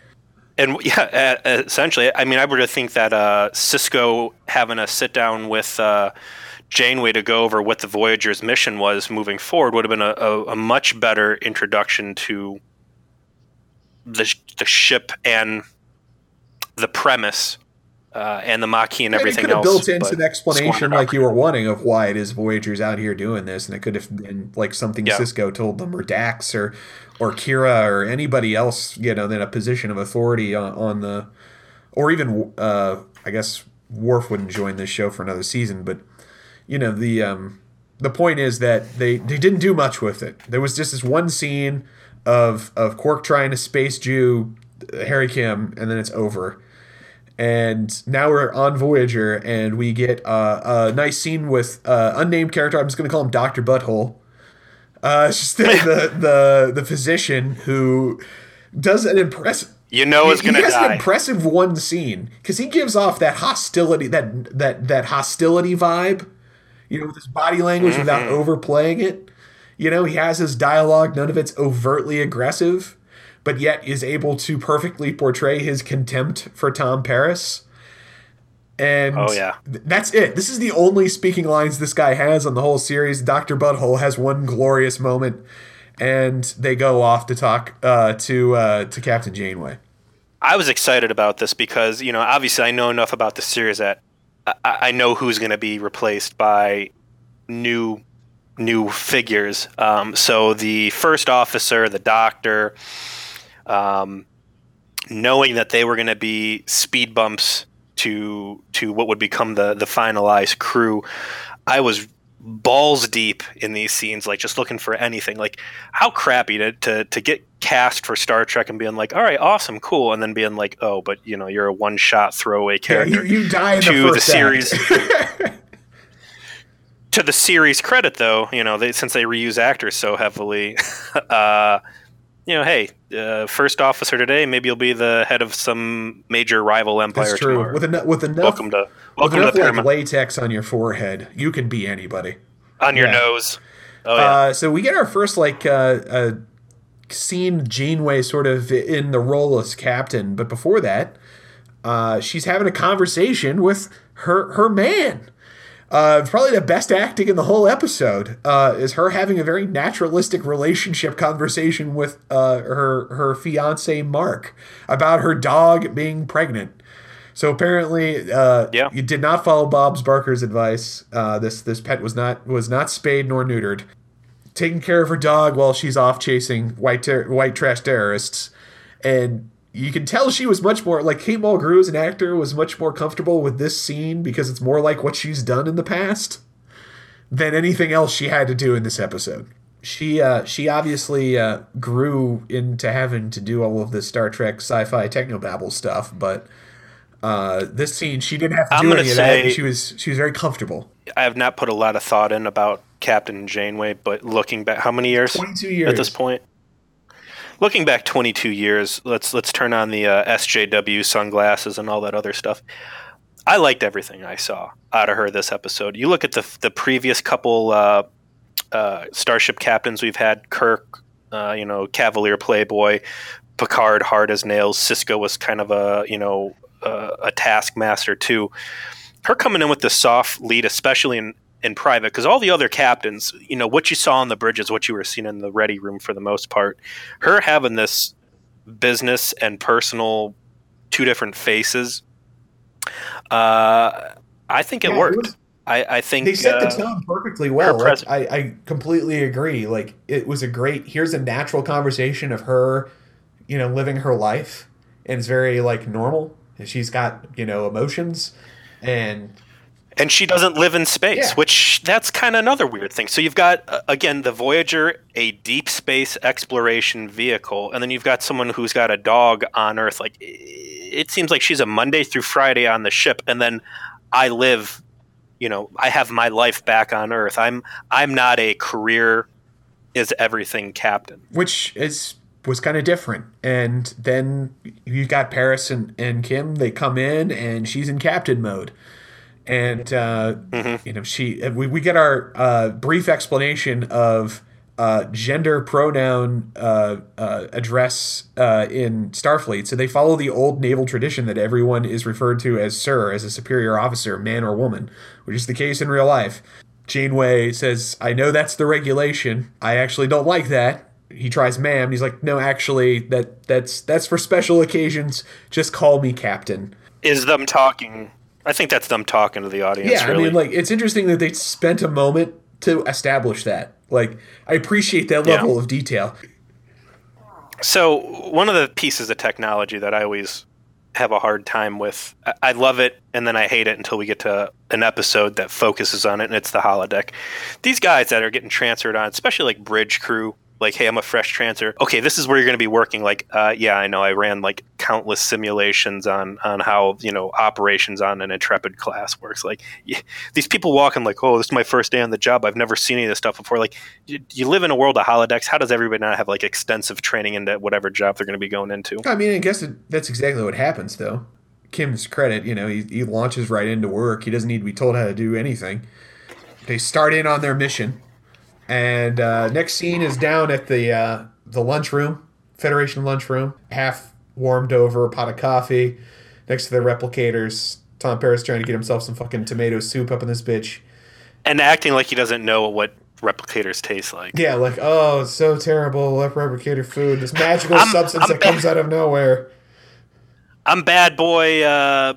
And <laughs> yeah, uh, essentially, I mean, I would think that uh, Sisko having a sit down with uh, Janeway to go over what the Voyager's mission was moving forward would have been a, a, a much better introduction to the the ship and the premise uh, and the Maquis and And it everything could have else. built into an explanation like you were wanting of why it is Voyager's out here doing this, and it could have been like something Yeah. Sisko told them, or Dax, or or Kira, or anybody else, you know, in a position of authority on, on the, or even uh, I guess Worf wouldn't join this show for another season, but you know the um, the point is that they they didn't do much with it. There was just this one scene of of Quark trying to space Jew Harry Kim, and then it's over and now we're on Voyager, and we get uh, a nice scene with uh, unnamed character. I'm just going to call him Doctor Butthole. Uh, <laughs> it's just the, the the the physician who does an impressive. You know it's he going to has an die. impressive one scene because he gives off that hostility, that that that hostility vibe. You know, with his body language Mm-hmm. without overplaying it. You know, he has his dialogue. None of it's overtly aggressive, but yet is able to perfectly portray his contempt for Tom Paris. And Oh, yeah. th- that's it. This is the only speaking lines this guy has on the whole series. Dr. Butthole has one glorious moment, and they go off to talk uh, to uh, to Captain Janeway. I was excited about this because you know obviously I know enough about the series that I, I know who's going to be replaced by new new figures. Um, so the first officer, the doctor, um, knowing that they were going to be speed bumps to to what would become the the finalized crew, I was balls deep in these scenes, like just looking for anything. Like how crappy to, to to get cast for Star Trek and being like, all right, awesome, cool, and then being like, oh, but you know, you're a one shot throwaway Yeah, character. you, you die in the to the first series. <laughs> to the series credit, though, you know, they, since they reuse actors so heavily, <laughs> uh, you know, hey, uh, first officer today, maybe you'll be the head of some major rival empire That's true. tomorrow. With enough, with enough, welcome to with welcome to enough the like latex on your forehead, you can be anybody. on your yeah. nose. Oh yeah. Uh, so we get our first like uh, uh, scene Janeway sort of in the role as captain, but before that, uh, she's having a conversation with her her man. Uh, probably the best acting in the whole episode uh, is her having a very naturalistic relationship conversation with uh, her her fiance Mark about her dog being pregnant. So apparently, uh, Yeah. you did not follow Bob's Barker's advice. Uh, this this pet was not was not spayed nor neutered. Taking care of her dog while she's off chasing white ter- white trash terrorists, and you can tell she was much more like Kate Mulgrew as an actor was much more comfortable with this scene because it's more like what she's done in the past than anything else she had to do in this episode. She uh, she obviously uh, grew into having to do all of this Star Trek sci-fi technobabble stuff, but uh, this scene she didn't have to I'm do any of that. say- She was she was very comfortable. I have not put a lot of thought in about Captain Janeway, but looking back, how many years? Twenty two years at this point. Looking back 22 years, let's let's turn on the uh, SJW sunglasses and all that other stuff. I liked everything I saw out of her this episode. You look at the the previous couple uh, uh, starship captains we've had: Kirk, uh, you know, Cavalier Playboy, Picard, hard as nails. Sisko was kind of a you know uh, a taskmaster too. Her coming in with the soft lead, especially in in private, because all the other captains, you know, what you saw on the bridge is what you were seeing in the ready room for the most part, her having this business and personal two different faces. Uh, I think it Yeah, it worked. was- I, I think they set the uh, tone perfectly well. Like, I, I completely agree. Like it was a great. Here's a natural conversation of her, you know, living her life, and it's very like normal. And she's got you know emotions, and and she doesn't live in space, Yeah. which that's kind of another weird thing. So you've got uh, again the Voyager, a deep space exploration vehicle, and then you've got someone who's got a dog on Earth. Like it seems like she's a Monday through Friday on the ship, and then I live, you know, I have my life back on Earth. I'm I'm not a career is everything captain. which is was kind of different. And then you got Paris and, and Kim. They come in, and she's in captain mode. And uh, you know she we, we get our uh, brief explanation of uh, gender pronoun uh, uh, address uh, in Starfleet. So they follow the old naval tradition that everyone is referred to as sir, as a superior officer, man or woman, which is the case in real life. Janeway says, I know that's the regulation. I actually don't like that. He tries ma'am. He's like, no, actually, that that's that's for special occasions. Just call me captain. Is them talking? I think that's them talking to the audience. Yeah, really. I mean, like it's interesting that they spent a moment to establish that. Like, I appreciate that level Yeah. of detail. So one of the pieces of technology that I always have a hard time with, I- I love it and then I hate it until we get to an episode that focuses on it, and it's the holodeck. These guys that are getting transferred on, especially like bridge crew, like, hey, I'm a fresh transfer. Okay, this is where you're going to be working. Like, uh, yeah, I know. I ran like countless simulations on on how you know operations on an Intrepid class works. Like, y- these people walking like, oh, this is my first day on the job. I've never seen any of this stuff before. Like, you, you live in a world of holodecks. How does everybody not have like extensive training into whatever job they're going to be going into? I mean, I guess it, that's exactly what happens, though. Kim's credit, you know, he, he launches right into work. He doesn't need to be told how to do anything. They start in on their mission, and uh, next scene is down at the uh, the lunchroom, Federation lunchroom, half warmed over, a pot of coffee, next to the replicators. Tom Paris trying to get himself some fucking tomato soup up in this bitch. And acting like he doesn't know what replicators taste like. Yeah, like oh, it's so terrible, replicator food, this magical I'm- substance I'm that comes out of nowhere. I'm bad boy uh,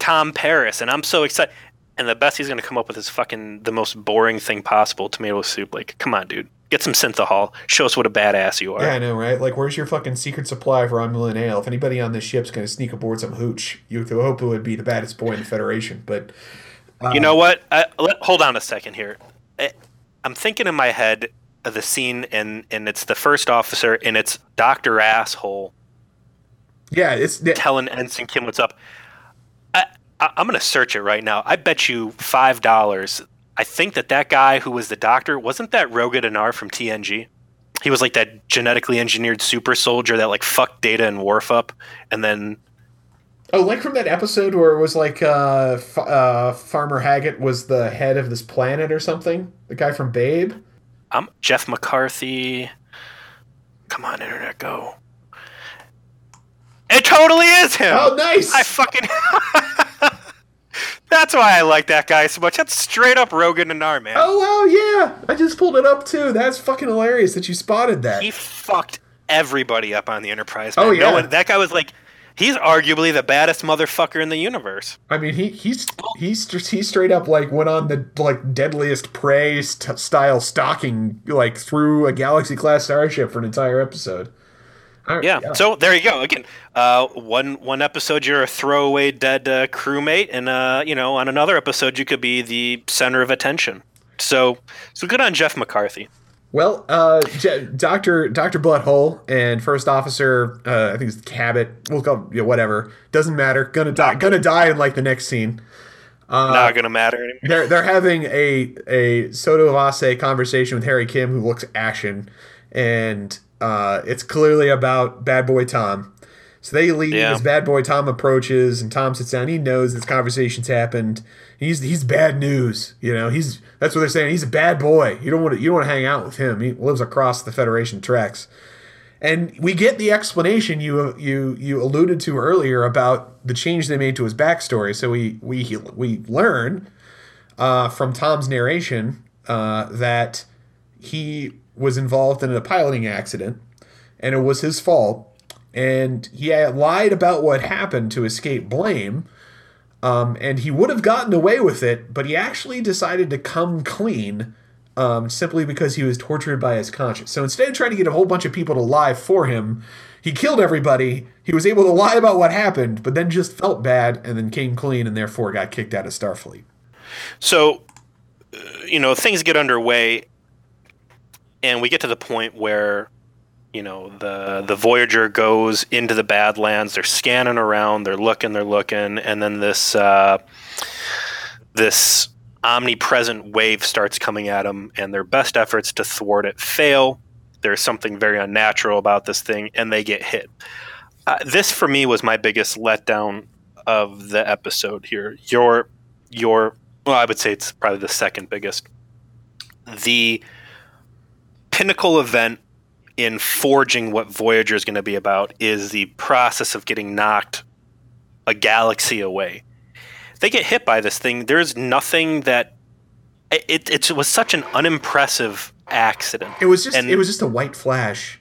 Tom Paris, and I'm so excited. And the best he's going to come up with is fucking the most boring thing possible tomato soup. Like, come on, dude. Get some synthehol. Show us what a badass you are. Yeah, I know, right? Like, where's your fucking secret supply of Romulan ale? If anybody on this ship's gonna sneak aboard some hooch, you would hope it would be the baddest boy in the Federation. But uh, You know what? I, let, hold on a second here. I, I'm thinking in my head of the scene, and, and it's the first officer, and it's Dr. Asshole yeah, it's yeah, telling Ensign Kim what's up. I, I'm going to search it right now. I bet you $5. I think that that guy who was the doctor, wasn't that Roga Danar from TNG? He was like that genetically engineered super soldier that like fucked Data and Worf up, and then oh, like from that episode where it was like uh, F- uh, Farmer Hoggett was the head of this planet or something. The guy from Babe. I'm Jeff McCarthy. Come on, internet, go. It totally is him. Oh, nice. I fucking. <laughs> That's why I like that guy so much. That's straight up Roga Danar, man. oh wow, yeah. I just pulled it up too. That's fucking hilarious that you spotted that. He fucked everybody up on the Enterprise. Oh, man. Oh, No yeah. one- that guy was like, he's arguably the baddest motherfucker in the universe. I mean, he he's he's he straight up like went on the like deadliest prey st- style stalking like through a galaxy class starship for an entire episode. I- Yeah. So there you go. Again, uh, one one episode you're a throwaway dead uh, crewmate, and uh, you know on another episode you could be the center of attention. So so good on Jeff McCarthy. Well, uh, Doctor Doctor Butthole and First Officer, uh, I think it's Cavit. We'll go, yeah, whatever. Doesn't matter. Gonna die. Gonna die in like the next scene. Not gonna matter anymore. They're they're having a a sotto voce conversation with Harry Kim, who looks ashen, and uh, it's clearly about Bad Boy Tom. So they leave Yeah. as Bad Boy Tom approaches, and Tom sits down. He knows this conversation's happened. He's he's bad news. You know, he's that's what they're saying. He's a bad boy. You don't want to you don't want to hang out with him. He lives across the Federation tracks. And we get the explanation you you you alluded to earlier about the change they made to his backstory. So we we we learn uh, from Tom's narration uh, that he was involved in a piloting accident, and it was his fault. And he lied about what happened to escape blame. Um, and he would have gotten away with it, but he actually decided to come clean um, simply because he was tortured by his conscience. So instead of trying to get a whole bunch of people to lie for him, he killed everybody. He was able to lie about what happened, but then just felt bad and then came clean and therefore got kicked out of Starfleet. So, uh, you know, things get underway, and we get to the point where, you know, the the Voyager goes into the Badlands. They're scanning around. They're looking. They're looking, and then this uh, this omnipresent wave starts coming at them, and their best efforts to thwart it fail. There's something very unnatural about this thing, and they get hit. Uh, this for me was my biggest letdown of the episode here. Your your well, I would say it's probably the second biggest. The pinnacle event in forging what Voyager is going to be about is the process of getting knocked a galaxy away. They get hit by this thing. There's nothing that it, it, was such an unimpressive accident. It was just and it was just a white flash.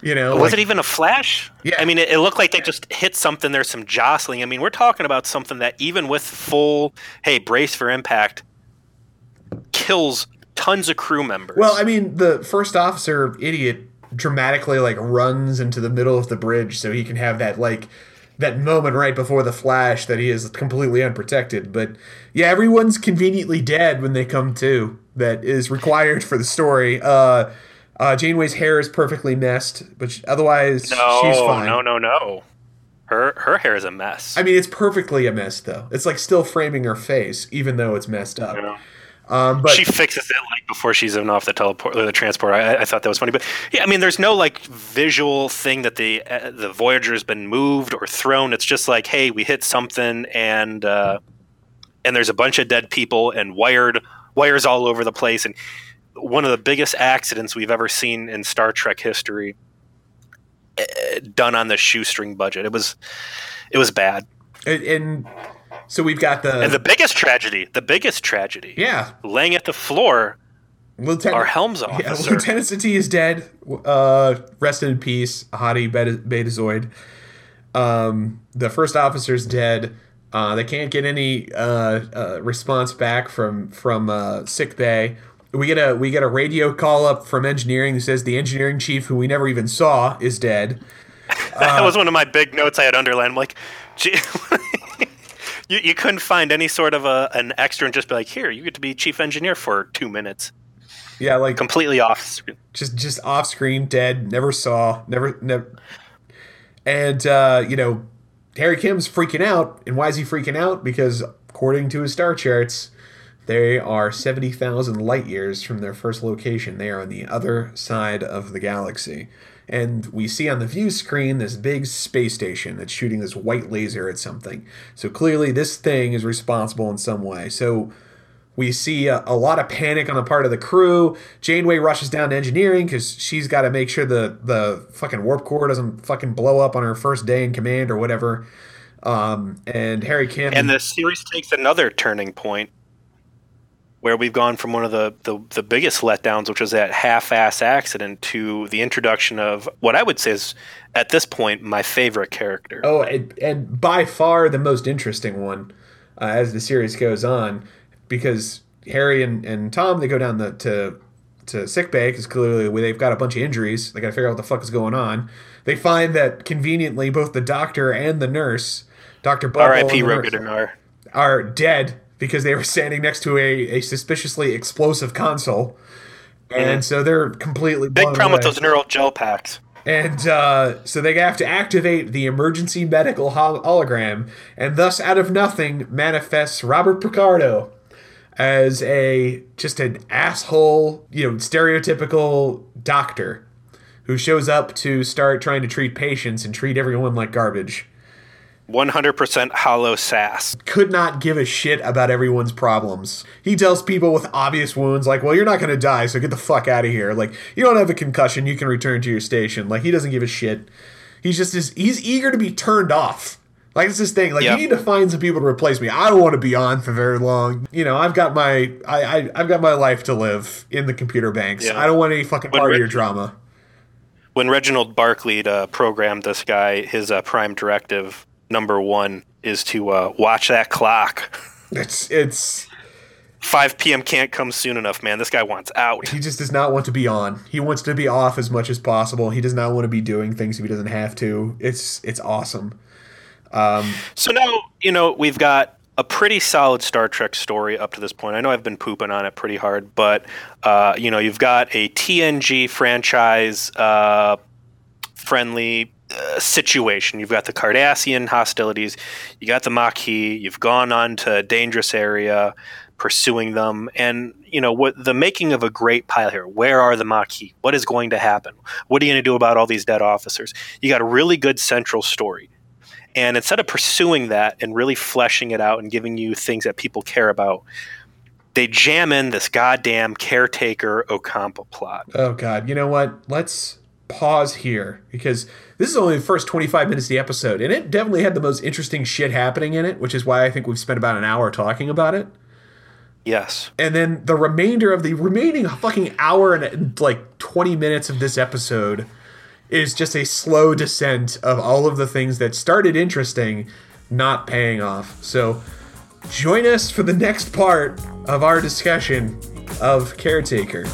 You know, was like, it even a flash? Yeah. I mean, it, it, looked like they just hit something. There's some jostling. I mean, we're talking about something that even with full, hey, brace for impact, kills tons of crew members. Well, I mean, the first officer idiot dramatically like runs into the middle of the bridge so he can have that like that moment right before the flash that he is completely unprotected. But yeah, everyone's conveniently dead when they come to. That is required for the story. Uh, uh, Janeway's hair is perfectly messed, but otherwise no, she's fine. No, no, no. Her her hair is a mess. I mean, it's perfectly a mess though. It's like still framing her face, even though it's messed up. Yeah. Um, but she fixes it like before she's even off the teleport, the transport. I, I, thought that was funny, but yeah, I mean, there's no like visual thing that the uh, the Voyager has been moved or thrown. It's just like, hey, we hit something, and uh, and there's a bunch of dead people and wired wires all over the place, and one of the biggest accidents we've ever seen in Star Trek history uh, done on the shoestring budget. It was it was bad. And, and, so we've got the and the biggest tragedy, the biggest tragedy. Yeah, laying at the floor. Lieutenant, our helms officer. Yeah, Lieutenant Stadi is dead. Uh, rest in peace, Hadi Betazoid. Um, the first officer's dead. Uh, they can't get any uh, uh, response back from from uh, sick bay we get a we get a radio call up from engineering that says the engineering chief, who we never even saw, is dead. <laughs> that uh, was one of my big notes I had underlined. I'm like, gee, <laughs> you you couldn't find any sort of a an extra and just be like, here, you get to be chief engineer for two minutes. Yeah, like completely off screen. Just just off screen, dead. Never saw. Never never. And uh, you know, Harry Kim's freaking out, and why is he freaking out? Because according to his star charts they are 70,000 light years from their first location. They are on the other side of the galaxy. And we see on the view screen this big space station that's shooting this white laser at something. So clearly, this thing is responsible in some way. So we see a, a lot of panic on the part of the crew. Janeway rushes down to engineering because she's got to make sure the, the fucking warp core doesn't fucking blow up on her first day in command or whatever. Um, and Harry Kim. And the series takes another turning point where we've gone from one of the, the, the biggest letdowns, which was that half-ass accident, to the introduction of what I would say is, at this point, my favorite character. Oh, and, and by far the most interesting one uh, as the series goes on, because Harry and, and Tom they go down the, to to sick bay because clearly they've got a bunch of injuries. They got to figure out what the fuck is going on. They find that conveniently both the doctor and the nurse, Doctor R.I.P. Rogadar, are dead because they were standing next to a, a suspiciously explosive console. And mm. so they're completely big problem away. with those neural gel packs. And uh, so they have to activate the emergency medical hol- hologram, and thus out of nothing manifests Robert Picardo as a just an asshole, you know, stereotypical doctor who shows up to start trying to treat patients and treat everyone like garbage. 100% hollow sass. Could not give a shit about everyone's problems. He tells people with obvious wounds, like, well, you're not going to die, so get the fuck out of here. Like, you don't have a concussion, you can return to your station. Like, he doesn't give a shit. He's just, this, he's eager to be turned off. Like, it's this thing. Like, yep. you need to find some people to replace me. I don't want to be on for very long. You know, I've got my, I, I, have got my life to live in the computer banks. Yeah. I don't want any fucking part of your drama. When Reginald Barclay uh, programmed this guy, his uh, prime directive number one is to uh, watch that clock. <laughs> It's it's 5 p.m. can't come soon enough, man. This guy wants out. He just does not want to be on. He wants to be off as much as possible. He does not want to be doing things if he doesn't have to. It's it's awesome. Um, so now you know we've got a pretty solid Star Trek story up to this point. I know I've been pooping on it pretty hard, but uh, you know, you've got a TNG franchise uh, friendly uh, situation. You've got the Cardassian hostilities, you got the Maquis, you've gone on to a dangerous area, pursuing them, and you know what the making of a great pile here. Where are the Maquis? What is going to happen? What are you going to do about all these dead officers? You got a really good central story. And instead of pursuing that and really fleshing it out and giving you things that people care about, they jam in this goddamn caretaker Ocampa plot. Oh god, you know what? Let's pause here because this is only the first 25 minutes of the episode and it definitely had the most interesting shit happening in it, which is why I think we've spent about an hour talking about it. Yes. And then the remainder of the remaining fucking hour and like 20 minutes of this episode is just a slow descent of all of the things that started interesting not paying off. So join us for the next part of our discussion of Caretaker.